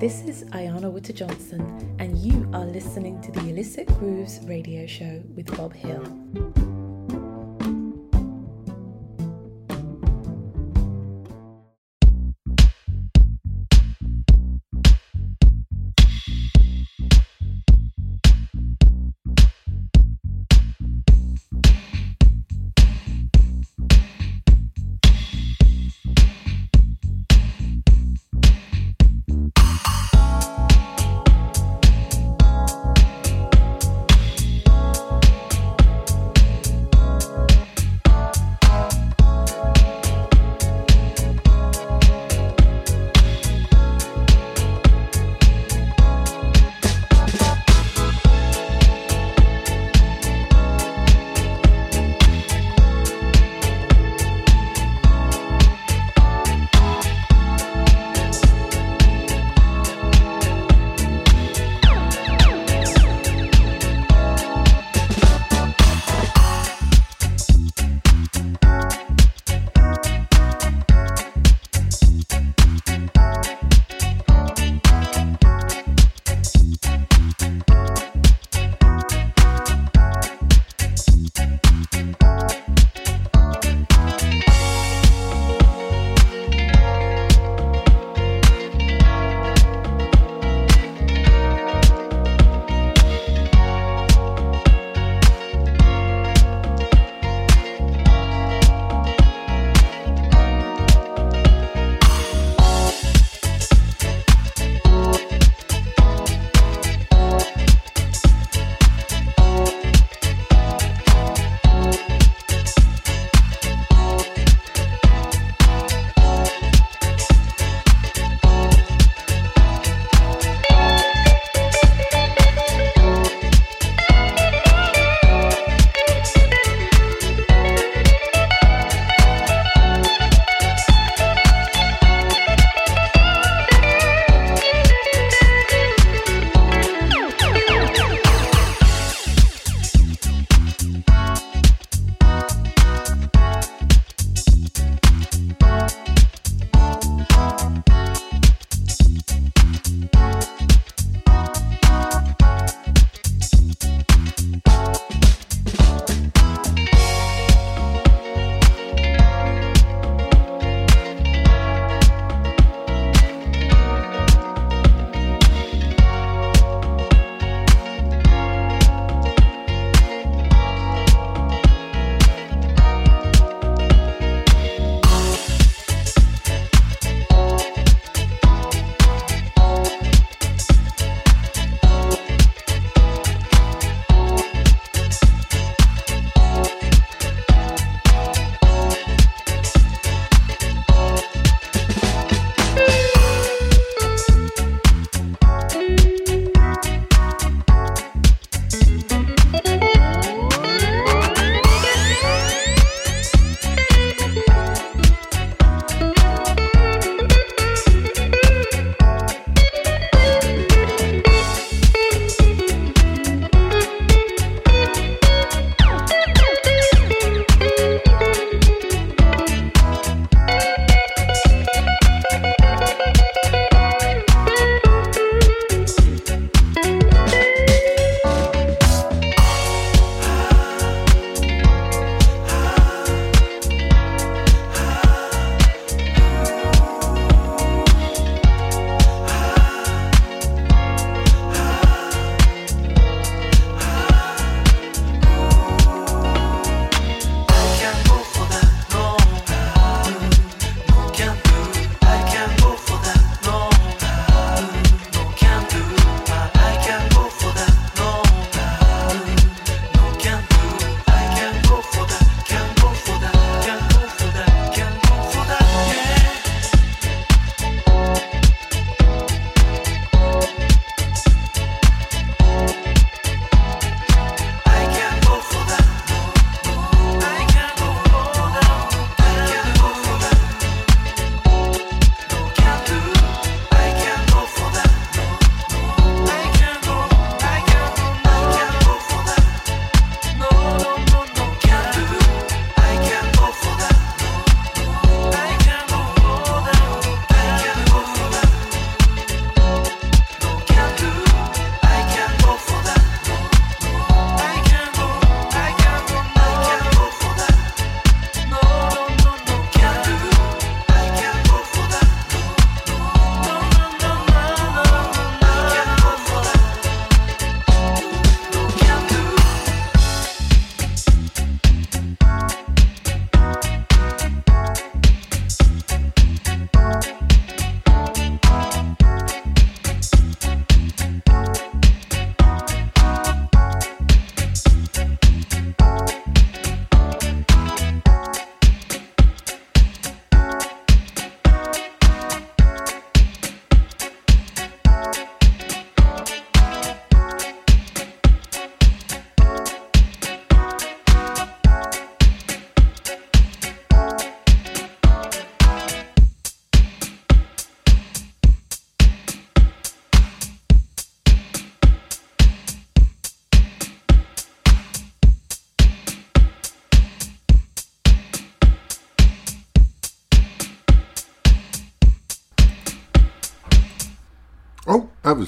This is Ayanna Witter-Johnson, and you are listening to the Illicit Grooves radio show with Bob Hill.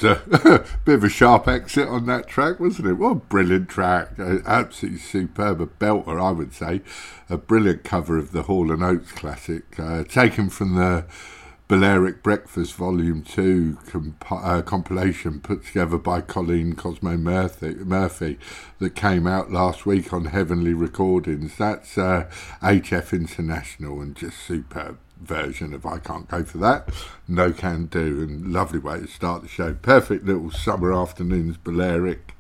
Was a bit of a sharp exit on that track, wasn't it? What a brilliant track. Absolutely superb. A belter, I would say. A brilliant cover of the Hall and Oates classic, uh, taken from the Balearic Breakfast Volume 2 comp- uh, compilation put together by Colleen Cosmo Murphy, Murphy that came out last week on Heavenly Recordings. That's uh, HF International and just superb version of I Can't Go For That. No Can Do and lovely way to start the show. Perfect little summer afternoons Balearic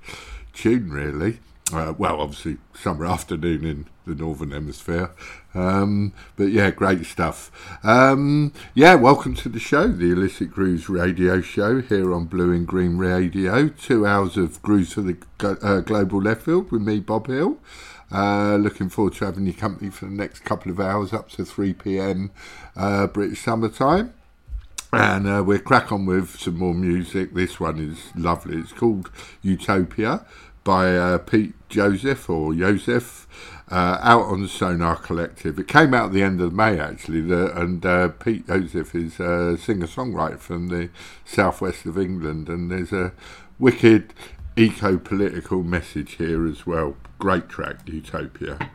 tune, really. Uh, well, obviously, summer afternoon in the Northern Hemisphere. Um, but yeah, great stuff. Um, yeah, welcome to the show, the Illicit Grooves radio show here on Blue In Green Radio. Two hours of Grooves for the uh, Global Left Field with me, Bob Hill. Uh, looking forward to having your company for the next couple of hours up to 3 pm uh, British summertime. And uh, we'll crack on with some more music. This one is lovely. It's called Utopia by uh, Pete Josef or Joseph uh, out on the Sonar Kollektiv. It came out at the end of May actually, the, and uh, Pete Josef is a singer songwriter from the southwest of England, and there's a wicked eco political message here as well. Great track, Utopia.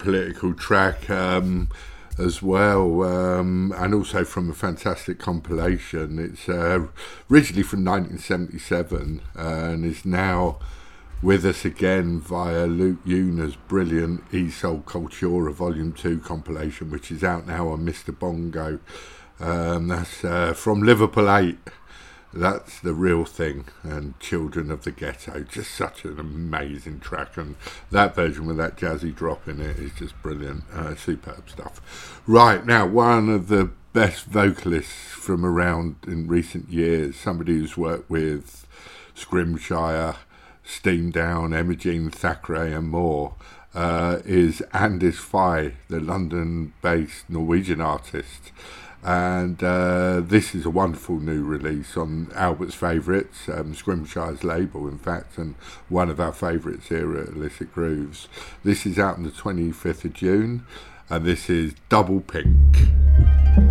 Political track um, as well, um, and also from a fantastic compilation. It's uh, originally from 1977 uh, and is now with us again via Luke Una's brilliant E Soul Cultura Volume 2 compilation, which is out now on Mr. Bongo. Um, that's uh, from Liverpool 8 that's the real thing and children of the ghetto just such an amazing track and that version with that jazzy drop in it is just brilliant uh, superb stuff. Right now one of the best vocalists from around in recent years somebody who's worked with scrimshire steam down Emma-Jean Thackray and more uh, is And Is Phi the london based norwegian artist and uh, this is a wonderful new release on Albert's favourites, um, Scrimshire's label, in fact, and one of our favourites here at Illicit Grooves. This is out on the 25th of June, and this is Double Pink.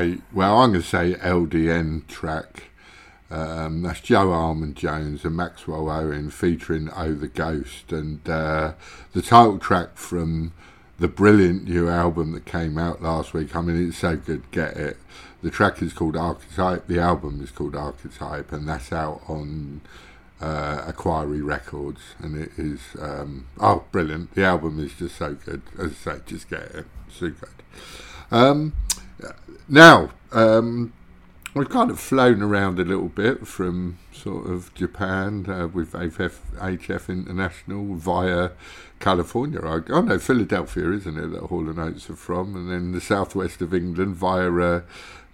I'm going to say LDN track. Um, that's Joe Armon-Jones and Maxwell Owin featuring Oh the Ghost, and uh, the title track from the brilliant new album that came out last week. I mean, it's so good. Get it. The track is called Archetype. The album is called Archetype, and that's out on uh, Records, and it is um, oh brilliant. The album is just so good. As I say, just get it. So good. Um, now, um, we've kind of flown around a little bit from sort of Japan uh, with HF, HF International via California. I, oh no, Philadelphia, isn't it? That Hall and Oates are from, and then the southwest of England via uh,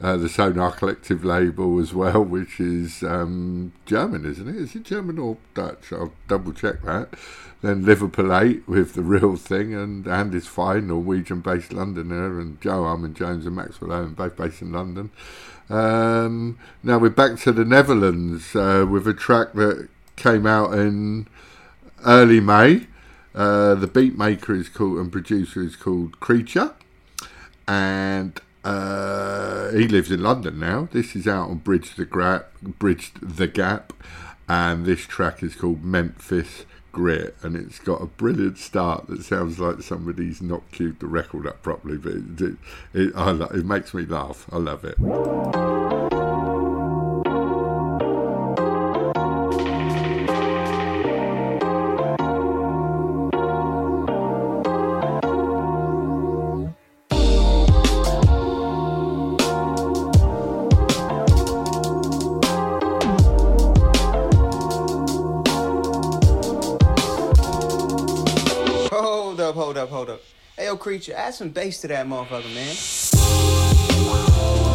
uh, the Sonar Kollektiv label as well, which is um, German, isn't it? Is it German or Dutch? I'll double check that. Then Liverpool 8 with the real thing, and And Is Phi, Norwegian based Londoner, and Joe Armon-Jones and Maxwell Owin, both based in London. Um, now we're back to the Netherlands uh, with a track that came out in early May. Uh, the beat maker is called and producer is called Creature, and uh, he lives in London now. This is out on Bridge the Gap, Bridged the Gap, and this track is called Memphis grit and it's got a brilliant start that sounds like somebody's not queued the record up properly but it, it, it, it makes me laugh I love it creature. Add some bass to that motherfucker, man.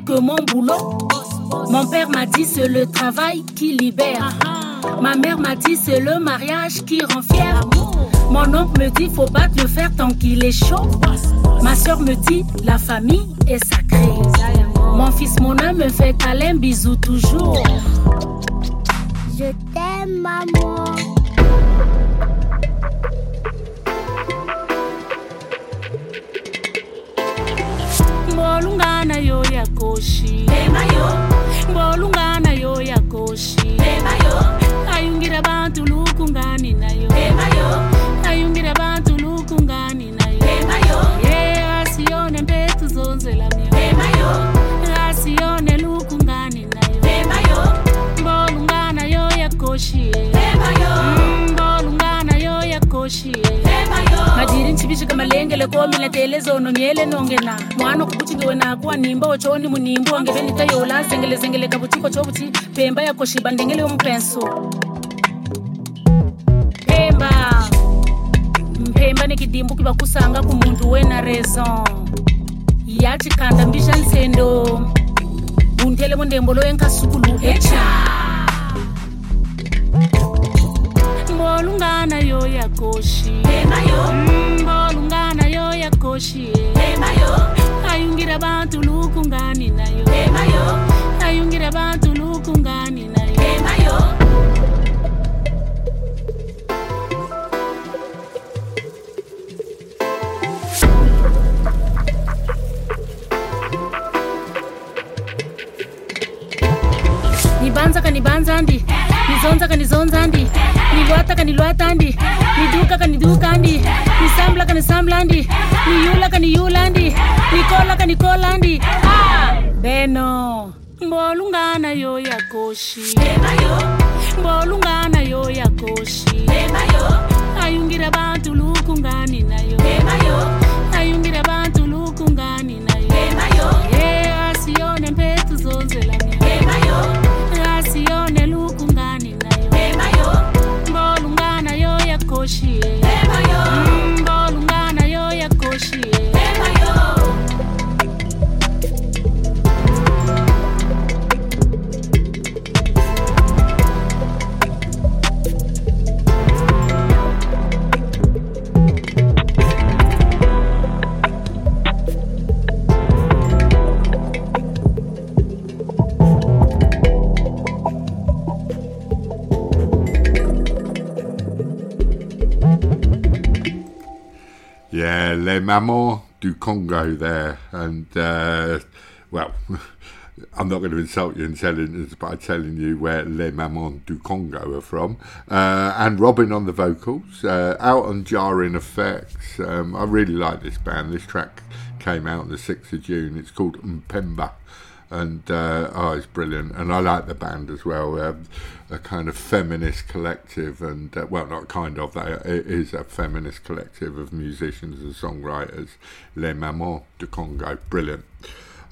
Que mon boulot. Mon père m'a dit c'est le travail qui libère. Ma mère m'a dit c'est le mariage qui rend fier. Mon oncle me dit faut pas te le faire tant qu'il est chaud. Ma soeur me dit la famille est sacrée. Mon fils, mon âme me fait câlin, bisous toujours. Je t'aime, maman. Yo ya koshi. Mm, Mbolungana yo yakoshiye koshi. madiri nchivishika malengele komila zono nyele nongena mwana kubuchingiwe nakuwa nimba ochoni munimbu wangevenita yola zengelezengele kabutiko chobuti pemba yakoshiba ndengele yompenso pemba. Mpemba nikidimbu kiva kusanga kumuntu wena raison yachikanda mbisha nsendo. Untele mundembolo enkasukulu echa mbolungana yo yakoshi Mm, mbolungana yo yakoshi ayungira bantu lukungani nayo. Ayungira bantu lukungani nayo. Nibanza kanibanza ndi nizonza kanizonza ndi nilwata kanilwata ndi niduka kaniduka ndi nisambla kanisambla ndi niyula kaniyula ndi nikola kanikola ndi Ah! beno mbolungana yo yakoshi mbolungana yo yakoshi ayungira bantu lukungani nayo. Ayungira bantu Les Mamans du Congo there. And, uh, well, I'm not going to insult you in telling, by telling you where Les Mamans du Congo are from. Uh, and RRobin on the vocals, uh, out on Jarring Effects. Um, I really like this band. This track came out on the 6th of June. It's called Mpemba. And uh, oh, it's brilliant, and I like the band as well. Um, a kind of feminist collective, and uh, well, not kind of. They it is a feminist collective of musicians and songwriters. Les Mamans du Congo, brilliant.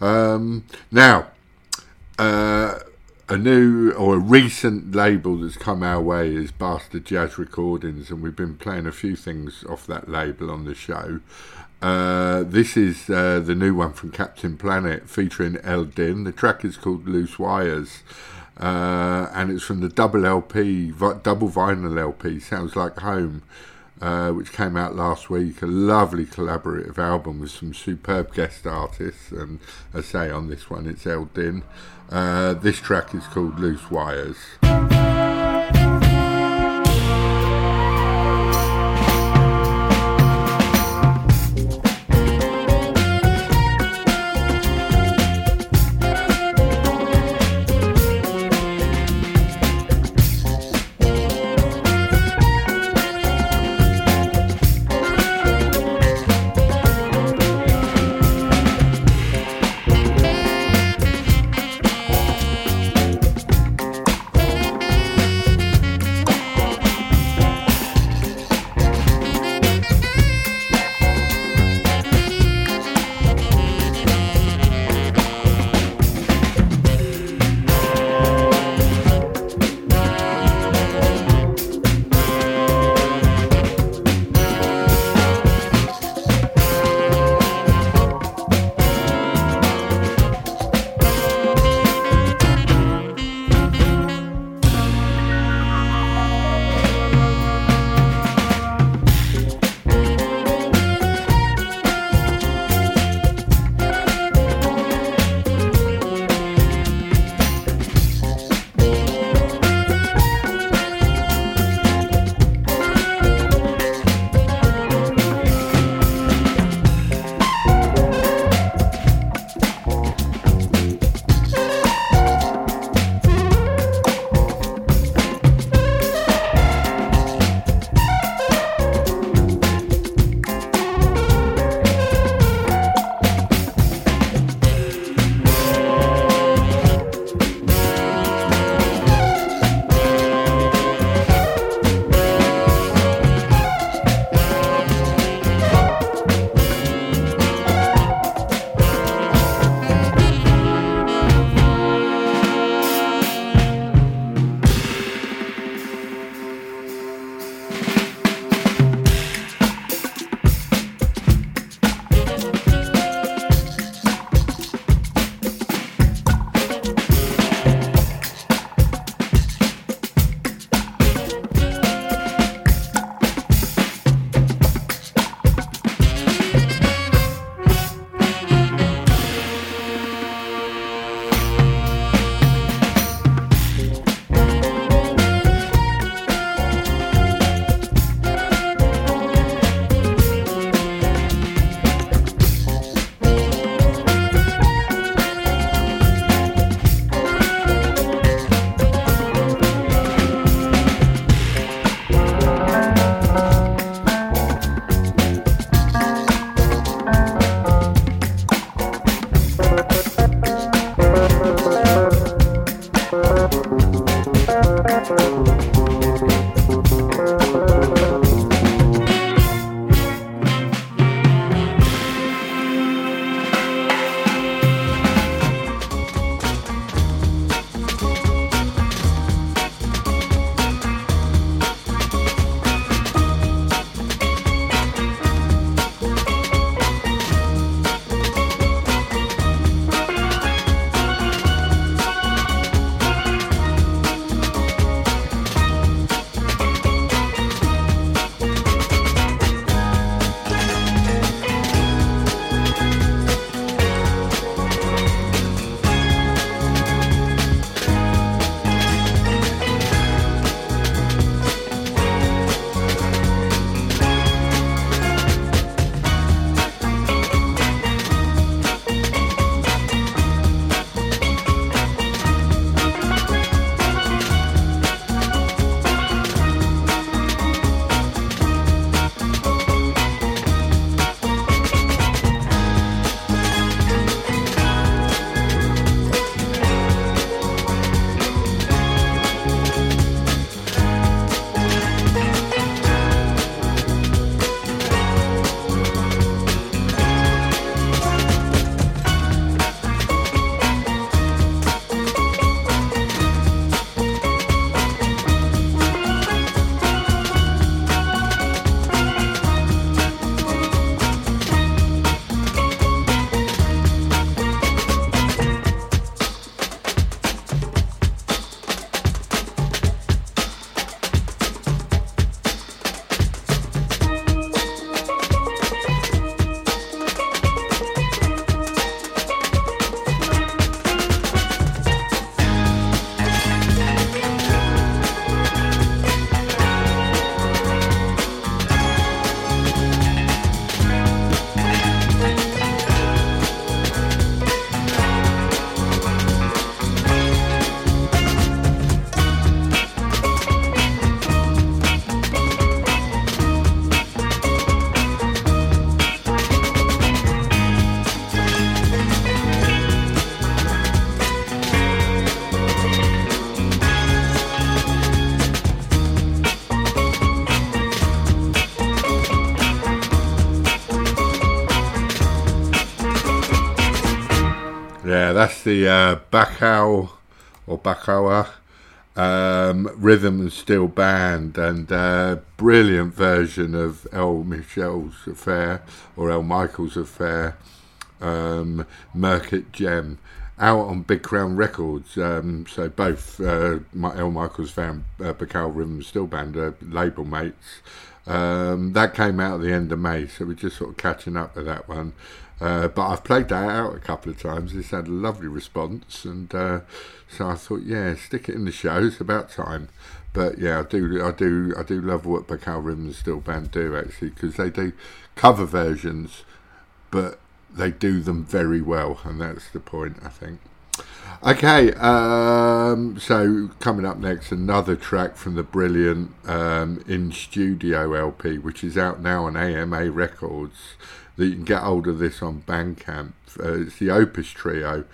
Um, now, uh, a new or a recent label that's come our way is Bastard Jazz Recordings, and we've been playing a few things off that label on the show. Uh, this is uh, the new one from Captain Planet featuring El Din. The track is called Loose Wires. Uh, and it's from the double LP, double vinyl LP, Sounds Like Home, uh, which came out last week. A lovely collaborative album with some superb guest artists. And I say on this one, it's El Din. Uh, this track is called Loose Wires. The uh, Bacao or Bakawa um, rhythm and steel band and uh, brilliant version of El Michel's affair or El Michael's affair, um, Murkit Gem, out on Big Crown Records. Um, so both uh, El Michael's fan, uh, Bacao Rhythm and Steel Band are label mates. Um, that came out at the end of May, so we're just sort of catching up with that one. Uh, but I've played that out a couple of times. It's had a lovely response, and uh, so I thought, yeah, stick it in the show. It's about time. But yeah, I do, I do, I do love what Bacao Rhythm and Steel Band do actually because they do cover versions, but they do them very well, and that's the point, I think. Okay, um, so coming up next, another track from the brilliant um, In Studio LP, which is out now on AMA Records. That you can get hold of this on Bandcamp. Uh, it's the Opus Trio,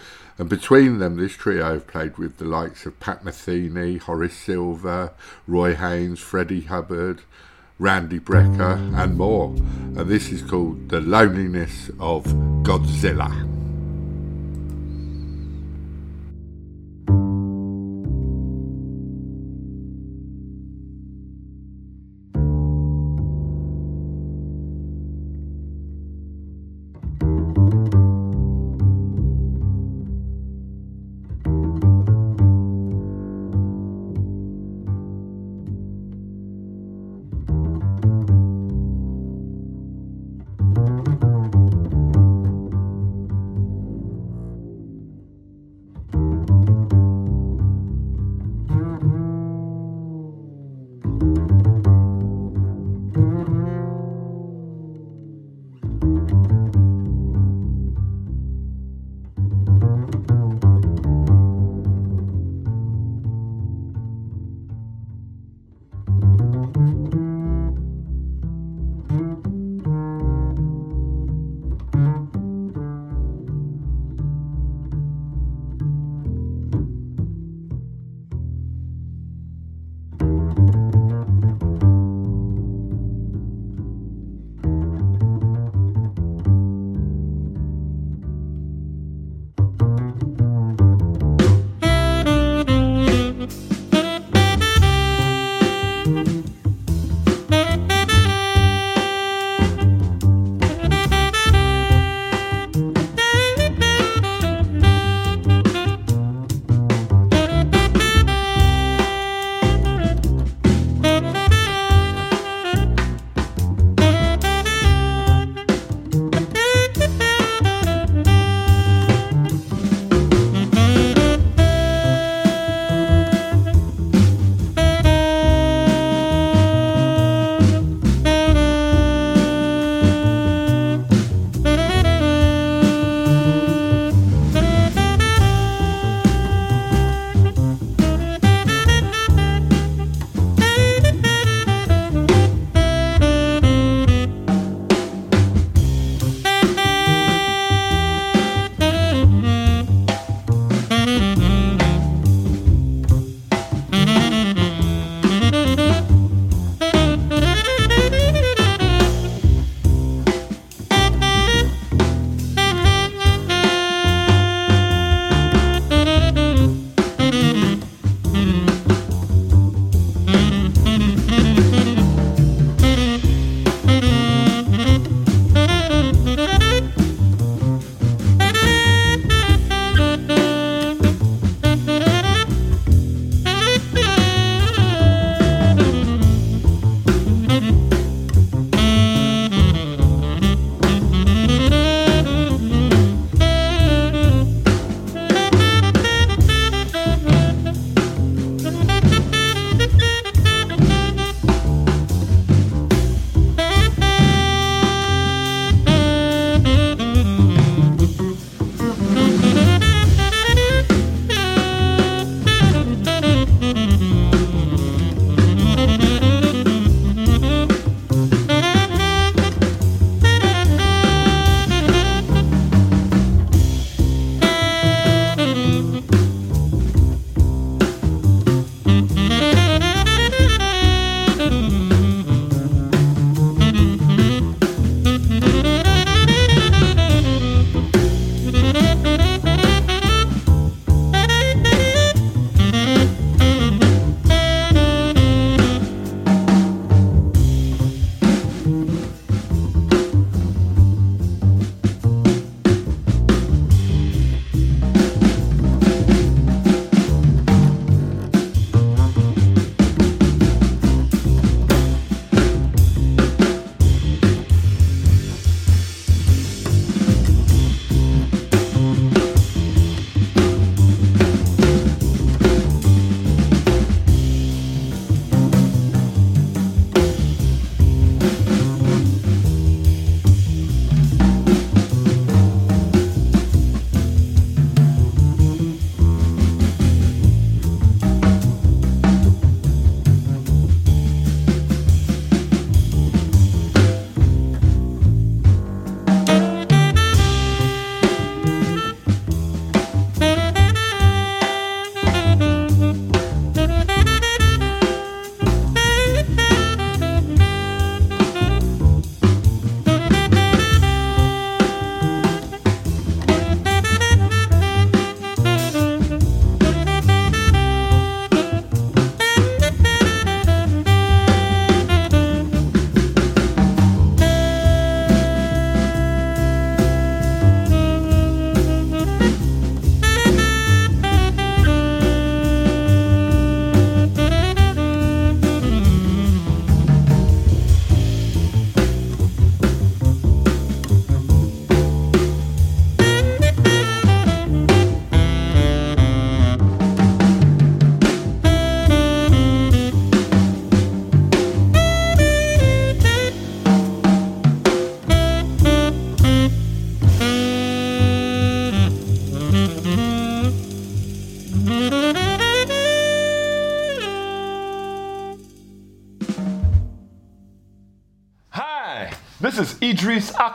and between them, this trio have played with the likes of Pat Metheny, Horace Silver, Roy Haynes, Freddie Hubbard, Randy Brecker, and more. And this is called The Loneliness of Godzilla.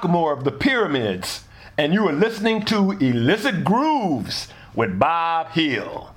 Akamor of the Pyramids, and you are listening to Illicit Grooves with Bob Hill.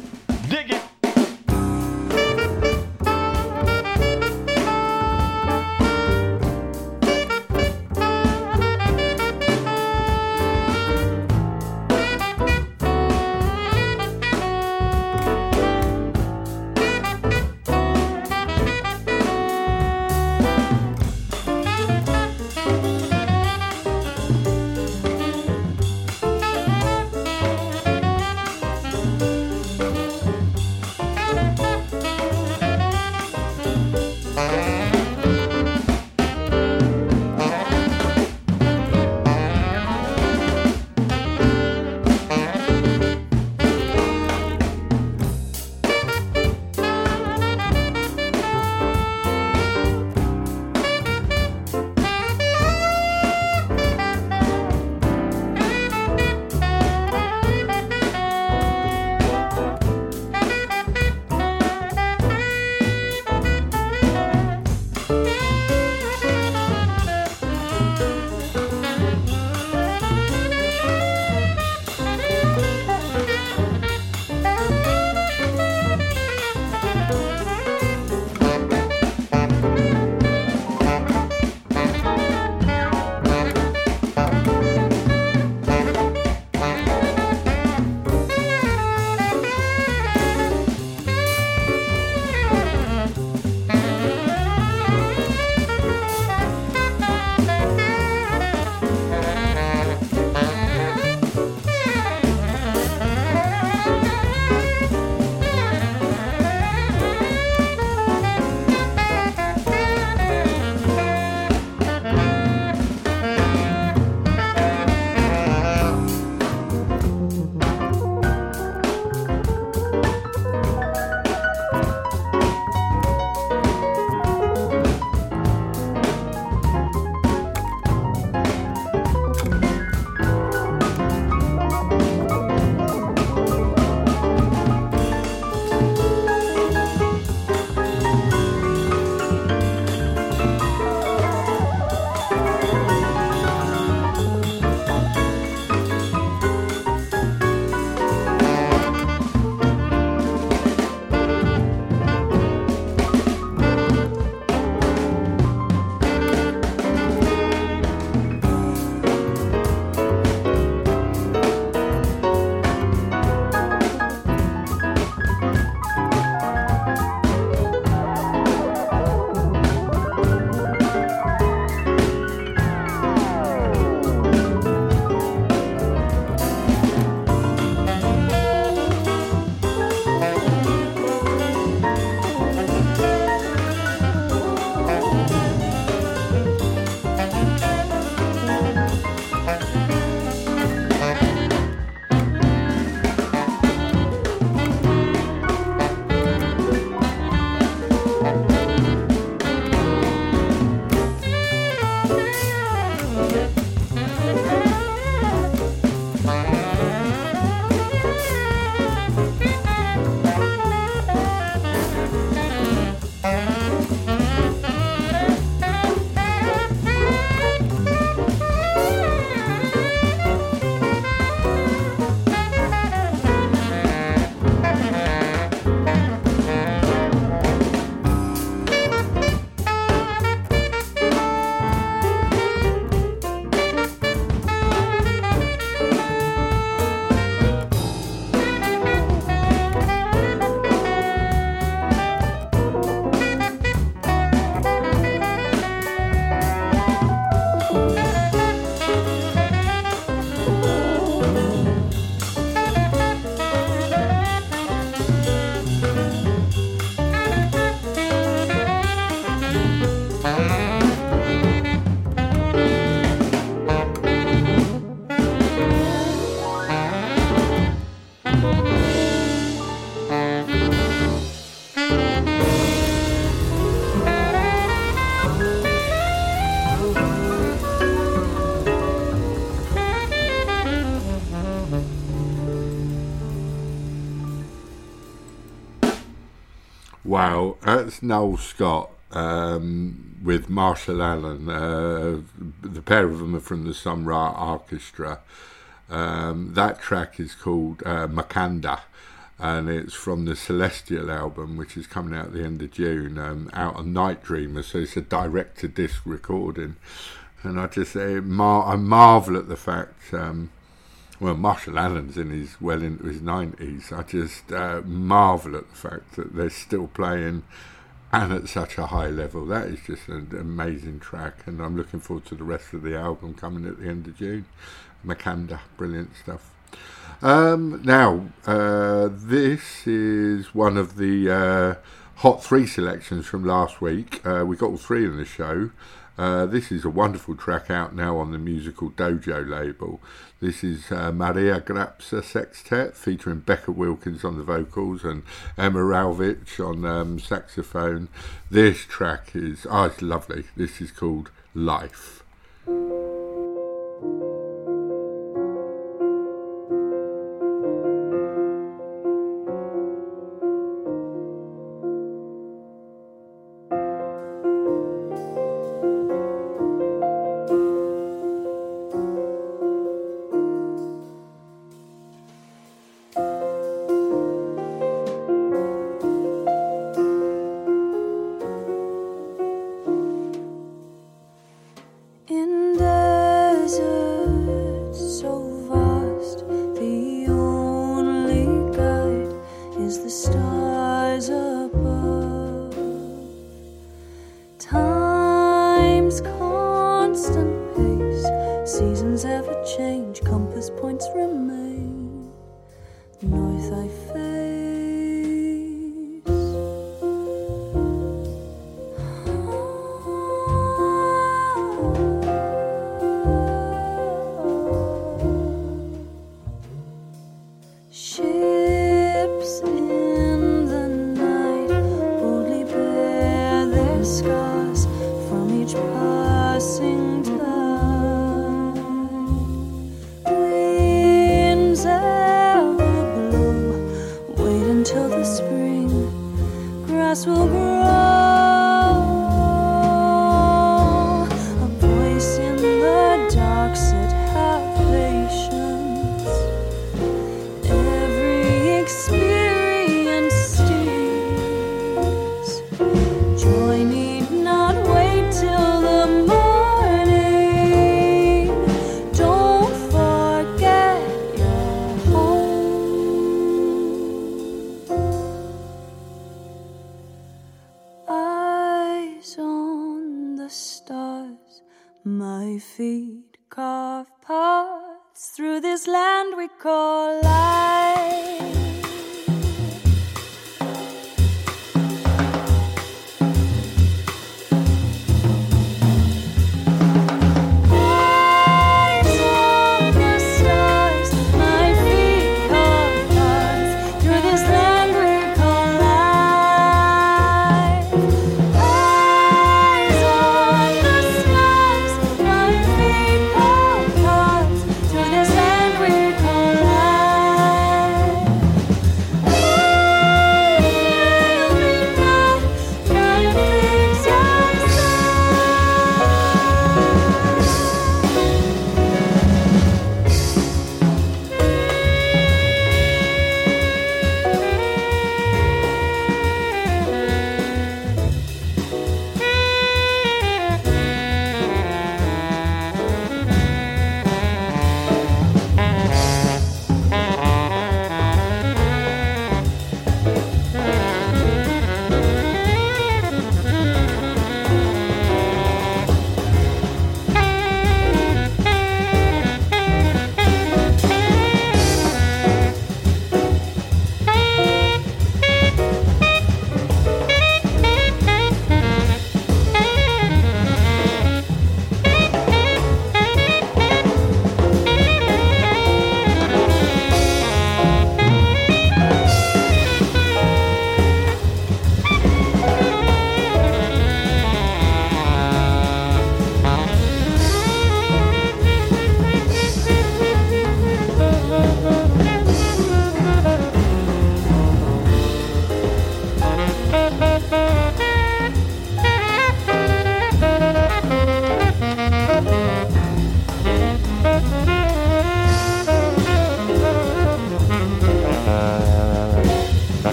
That's Knoel Scott. Um, with Marshall Allen. Uh, the pair of them are from the Sun Ra Orchestra. Um, that track is called uh, Makanda, and it's from the Celestial album, which is coming out at the end of June, um, out on Night Dreamer. So it's a direct to disc recording. And I just say, mar- I marvel at the fact. Um, well, Marshall Allen's in his well into his nineties. I just uh, marvel at the fact that they're still playing and at such a high level. That is just an amazing track, and I'm looking forward to the rest of the album coming at the end of June. Makanda, brilliant stuff. Um, now, uh, this is one of the uh, hot three selections from last week. Uh, we got all three in the show. Uh, this is a wonderful track out now on the musical Dojo label. This is uh, Maria Grapsa Sextet featuring Becca Wilkins on the vocals and Emma Rawicz on um, saxophone. This track is, oh, it's lovely. This is called Life.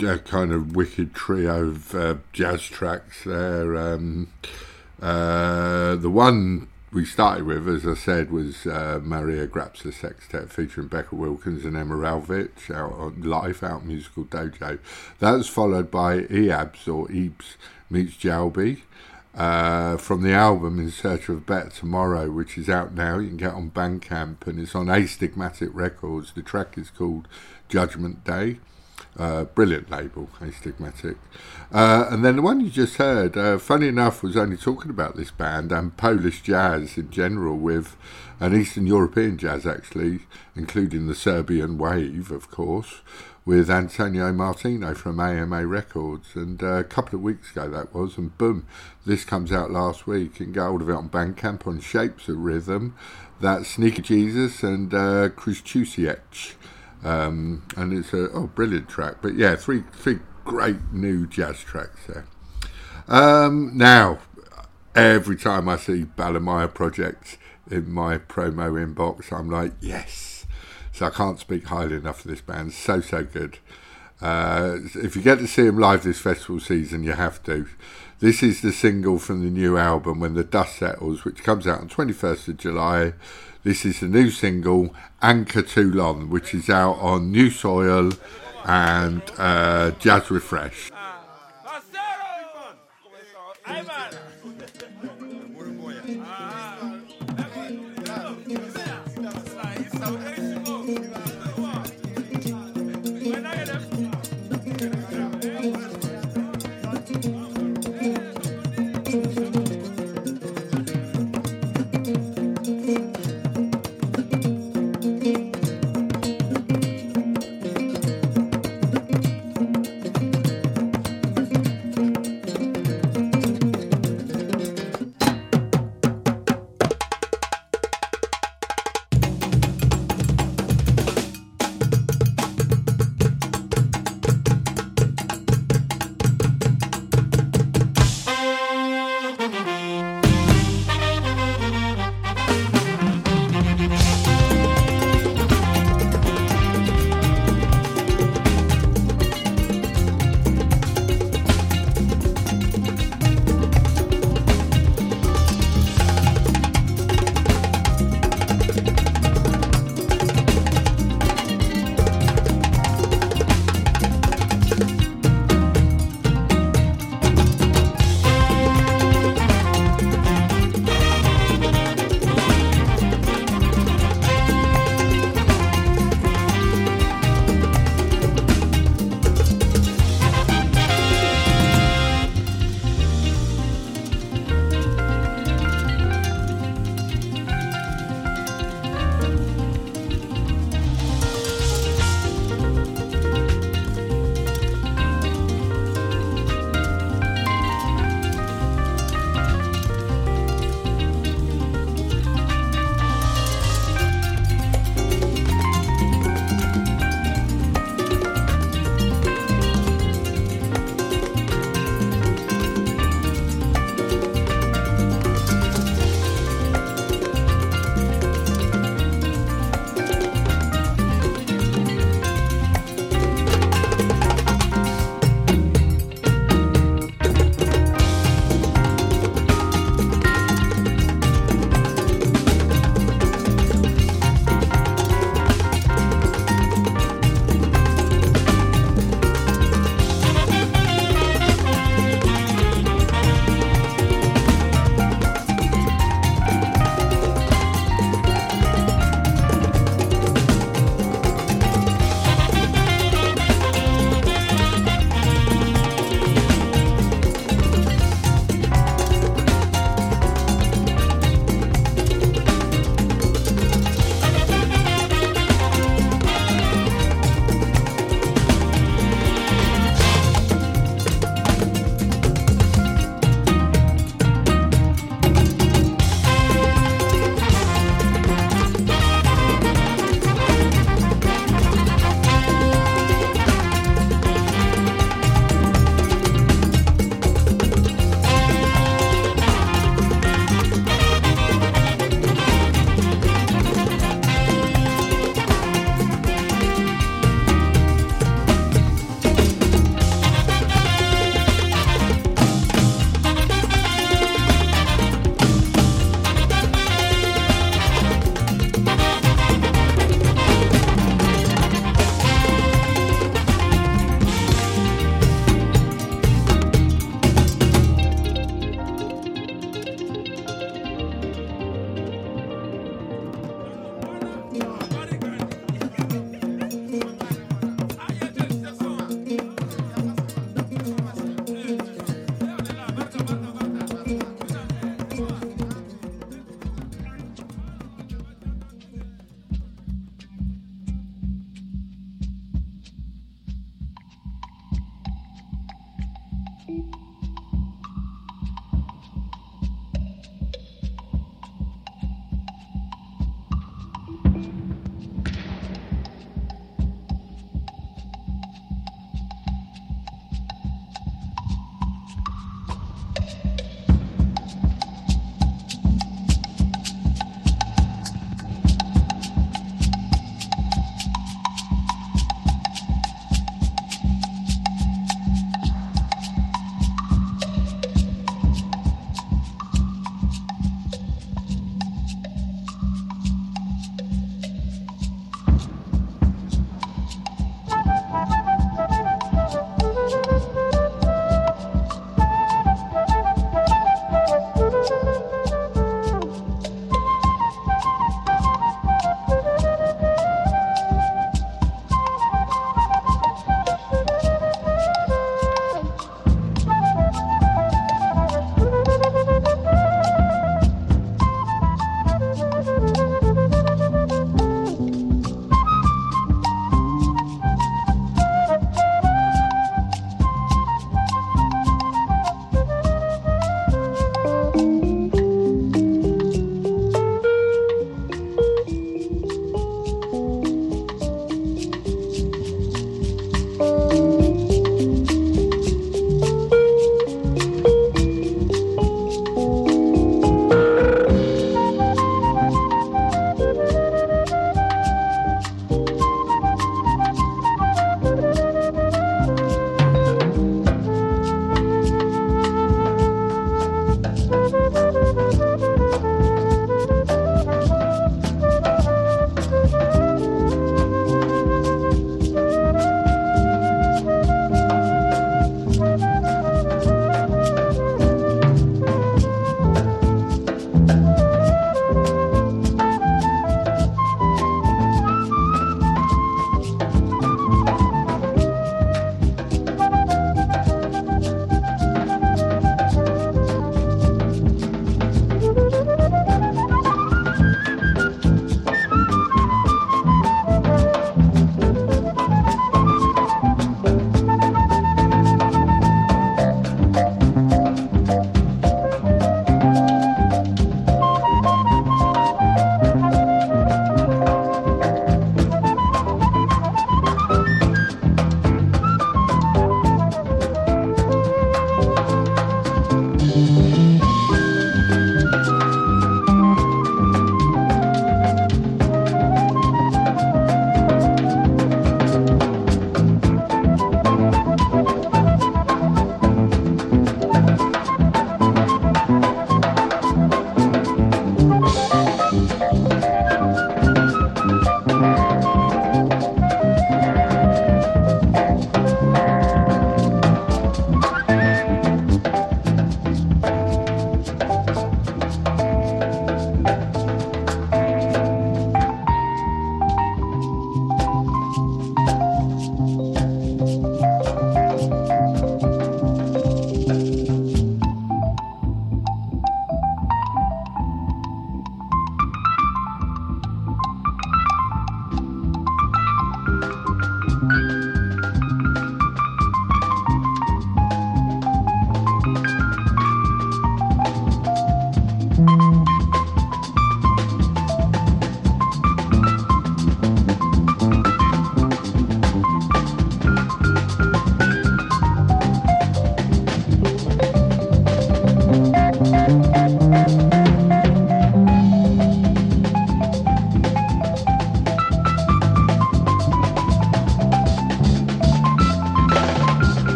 A kind of wicked trio of uh, jazz tracks there. Um, uh, the one we started with, as I said, was uh, Maria Grapsa Sextet featuring Becca Wilkins and Emma Rawicz out on live out Musical Dojo. That was followed by Eabs or Eebs meets Jaubi. Uh, from the album In Search of Better Tomorrow, which is out now. You can get on Bandcamp and it's on Astigmatic Records. The track is called Judgment Day. Uh, brilliant label, Astigmatic. Uh, and then the one you just heard, uh, funny enough, was only talking about this band and Polish jazz in general, with an Eastern European jazz actually, including the Serbian wave, of course, with Antonio Martino from AMA Records. And uh, a couple of weeks ago that was, and boom, this comes out last week. You can get hold of it on Bandcamp on Shapes of Rhythm. That's Sneaky Jesus and uh. Um, and it's a oh brilliant track. But yeah, three three great new jazz tracks there. Um, now, every time I see Balimaya Project in my promo inbox, I'm like, yes. So I can't speak highly enough of this band. So so good. Uh, if you get to see them live this festival season, you have to. This is the single from the new album, When the Dust Settles, which comes out on 21st of July. This is the new single, Anka Tulon, which is out on New Soil and uh, Jazz Refresh.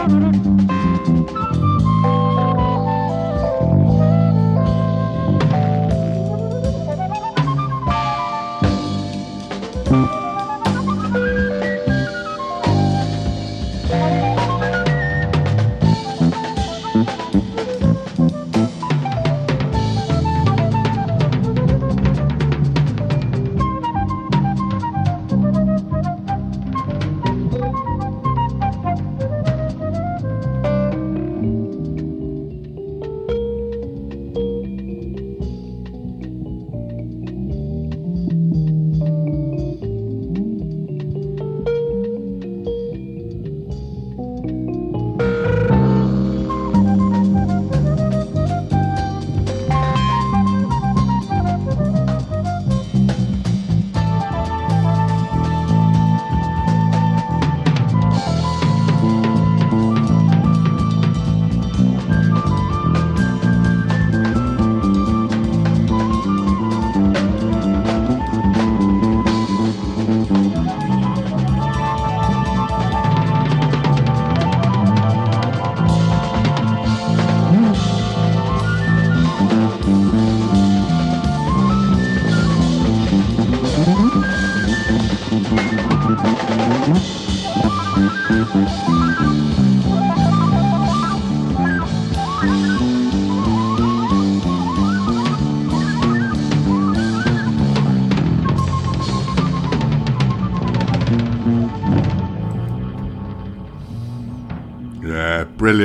Thank you.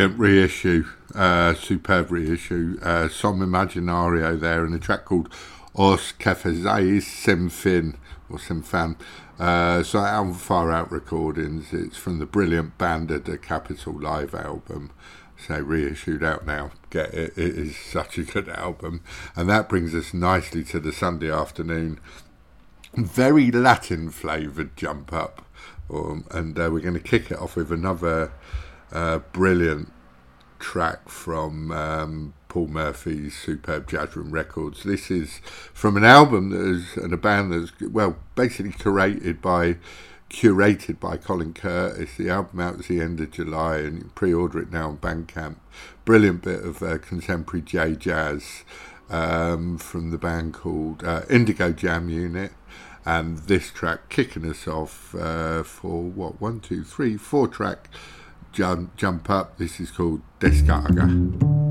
Brilliant reissue, uh, superb reissue. Uh, Imaginario there, and a track called Os Cafezais Sem Fin or Semfan. Uh, so album Far Out Recordings. It's from the brilliant Banda de Capital live album. So reissued out now. Get it. It is such a good album, and that brings us nicely to the Sunday afternoon. Very Latin flavoured jump up, um, and uh, we're going to kick it off with another uh, brilliant track from um, Paul Murphy's Superb Jazz Room Records. This is from an album that is and a band that's well basically curated by curated by Colin Curtis. The album out at the end of July, and you pre-order it now on Bandcamp. Brilliant bit of uh, contemporary J jazz um, from the band called uh, Indigo Jam Unit. And this track kicking us off uh, for what one, two, three, four track jump jump up. This is called Descarga.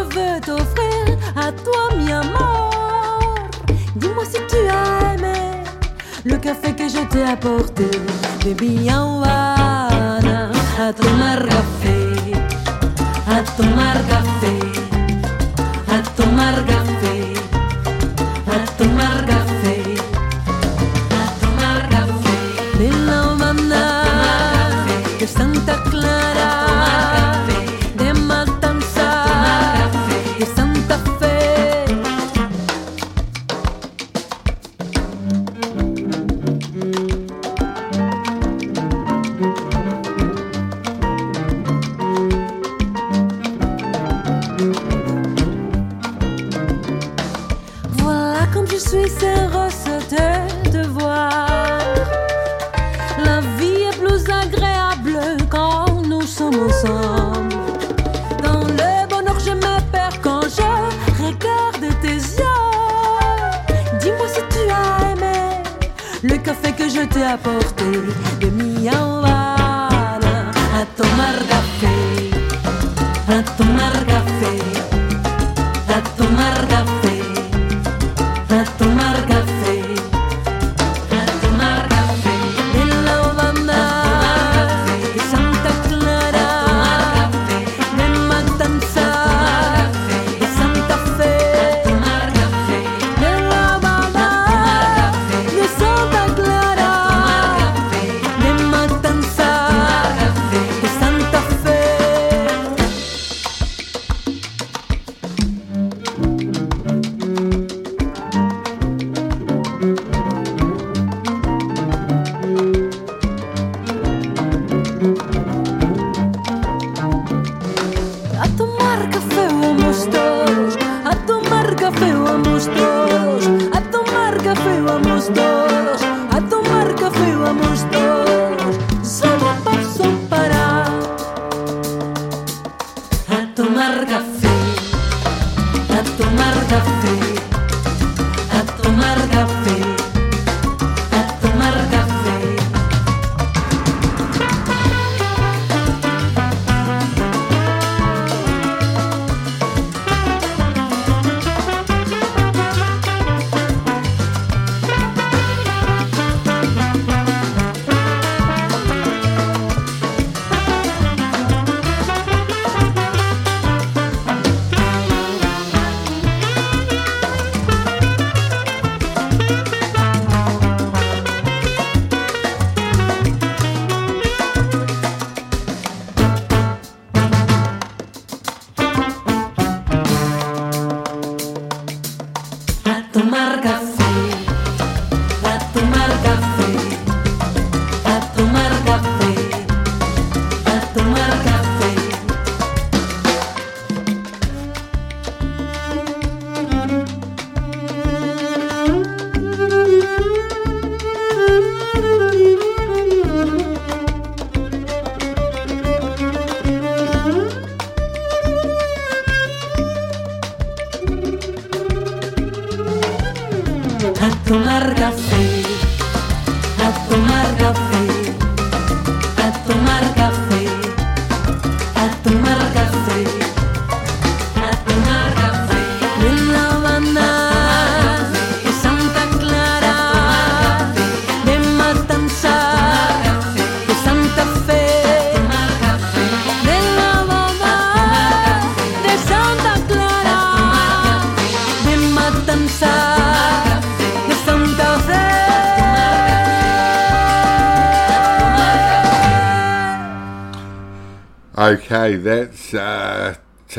Je veux t'offrir à toi, mi amour. Dis-moi si tu as aimé le café que je t'ai apporté. Baby, Havana, a tomar café, a tomar café, a tomar café,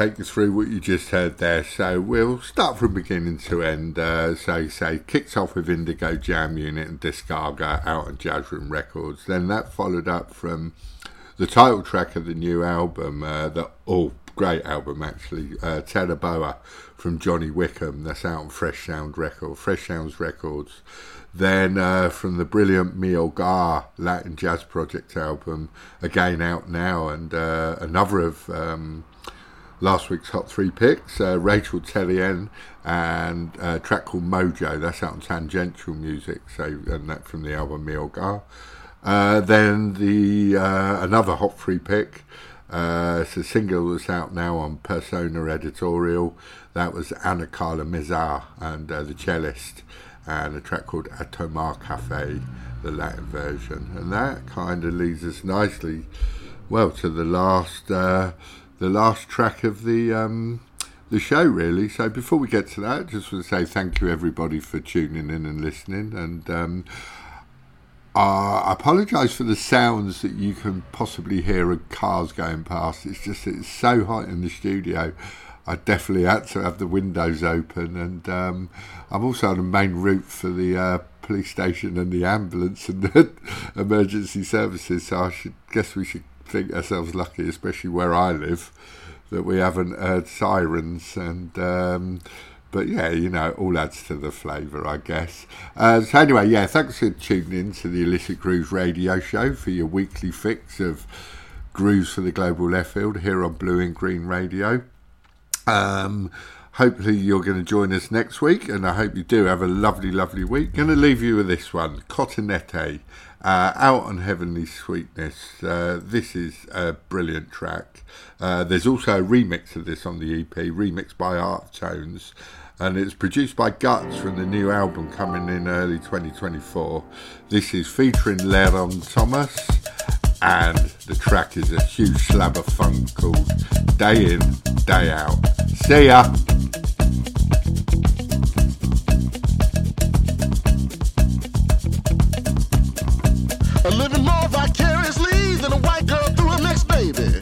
take us through what you just heard there. So we'll start from beginning to end. Uh, so, say, kicks off with Indigo Jam Unit and Descarga out on Jazz Room Records. Then that followed up from the title track of the new album, uh, the oh, great album actually, uh, Boa from Johnny Wickham. That's out on Fresh Sound Record, Fresh Sounds Records. Then uh, from the brilliant Mi Hogar Latin Jazz Project album, again out now, and uh, another of um, last week's Hot Three picks, uh, Rachel Therrien, and a track called Mojo. That's out on Tangential Music, so and that from the album Mi Hogar. Uh, then the uh, another hot free pick. Uh, it's a single that's out now on Persona Editorial. That was Ana Carla Mazar and uh, the cellist, and a track called A Tomar Cafe, the Latin version. And that kind of leads us nicely, well, to the last, uh, the last track of the um, the show, really. So before we get to that, just want to say thank you everybody for tuning in and listening, and. Um, I apologise for the sounds that you can possibly hear of cars going past. It's just it's so hot in the studio. I definitely had to have the windows open, and um, I'm also on the main route for the uh, police station and the ambulance and the emergency services. So I should guess we should think ourselves lucky, especially where I live, that we haven't heard sirens and. Um, but yeah, you know, all adds to the flavour, I guess. Uh, so anyway, yeah, thanks for tuning in to the Illicit Grooves radio show for your weekly fix of grooves for the global left field here on Blue In Green Radio. Um, hopefully you're going to join us next week, and I hope you do have a lovely, lovely week. Going to leave you with this one, Cotonete, uh, Out on Heavenly Sweetness. Uh, this is a brilliant track. Uh, there's also a remix of this on the EP, remixed by Art Tones and it's produced by Guts from the new album coming in early 2024. This is featuring Leron Thomas, and the track is a huge slab of funk called Day In, Day Out. See ya! A living more vicariously than a white girl through a mixed baby.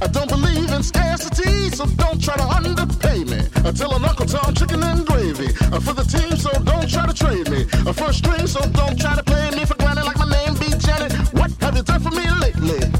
I don't believe in scarcity, so don't try to underpay me. I tell an Uncle Tom chicken and gravy. Uh, for the team, so don't try to trade me. A first string, so don't try to play me for granted like my name be Janet. What have you done for me lately?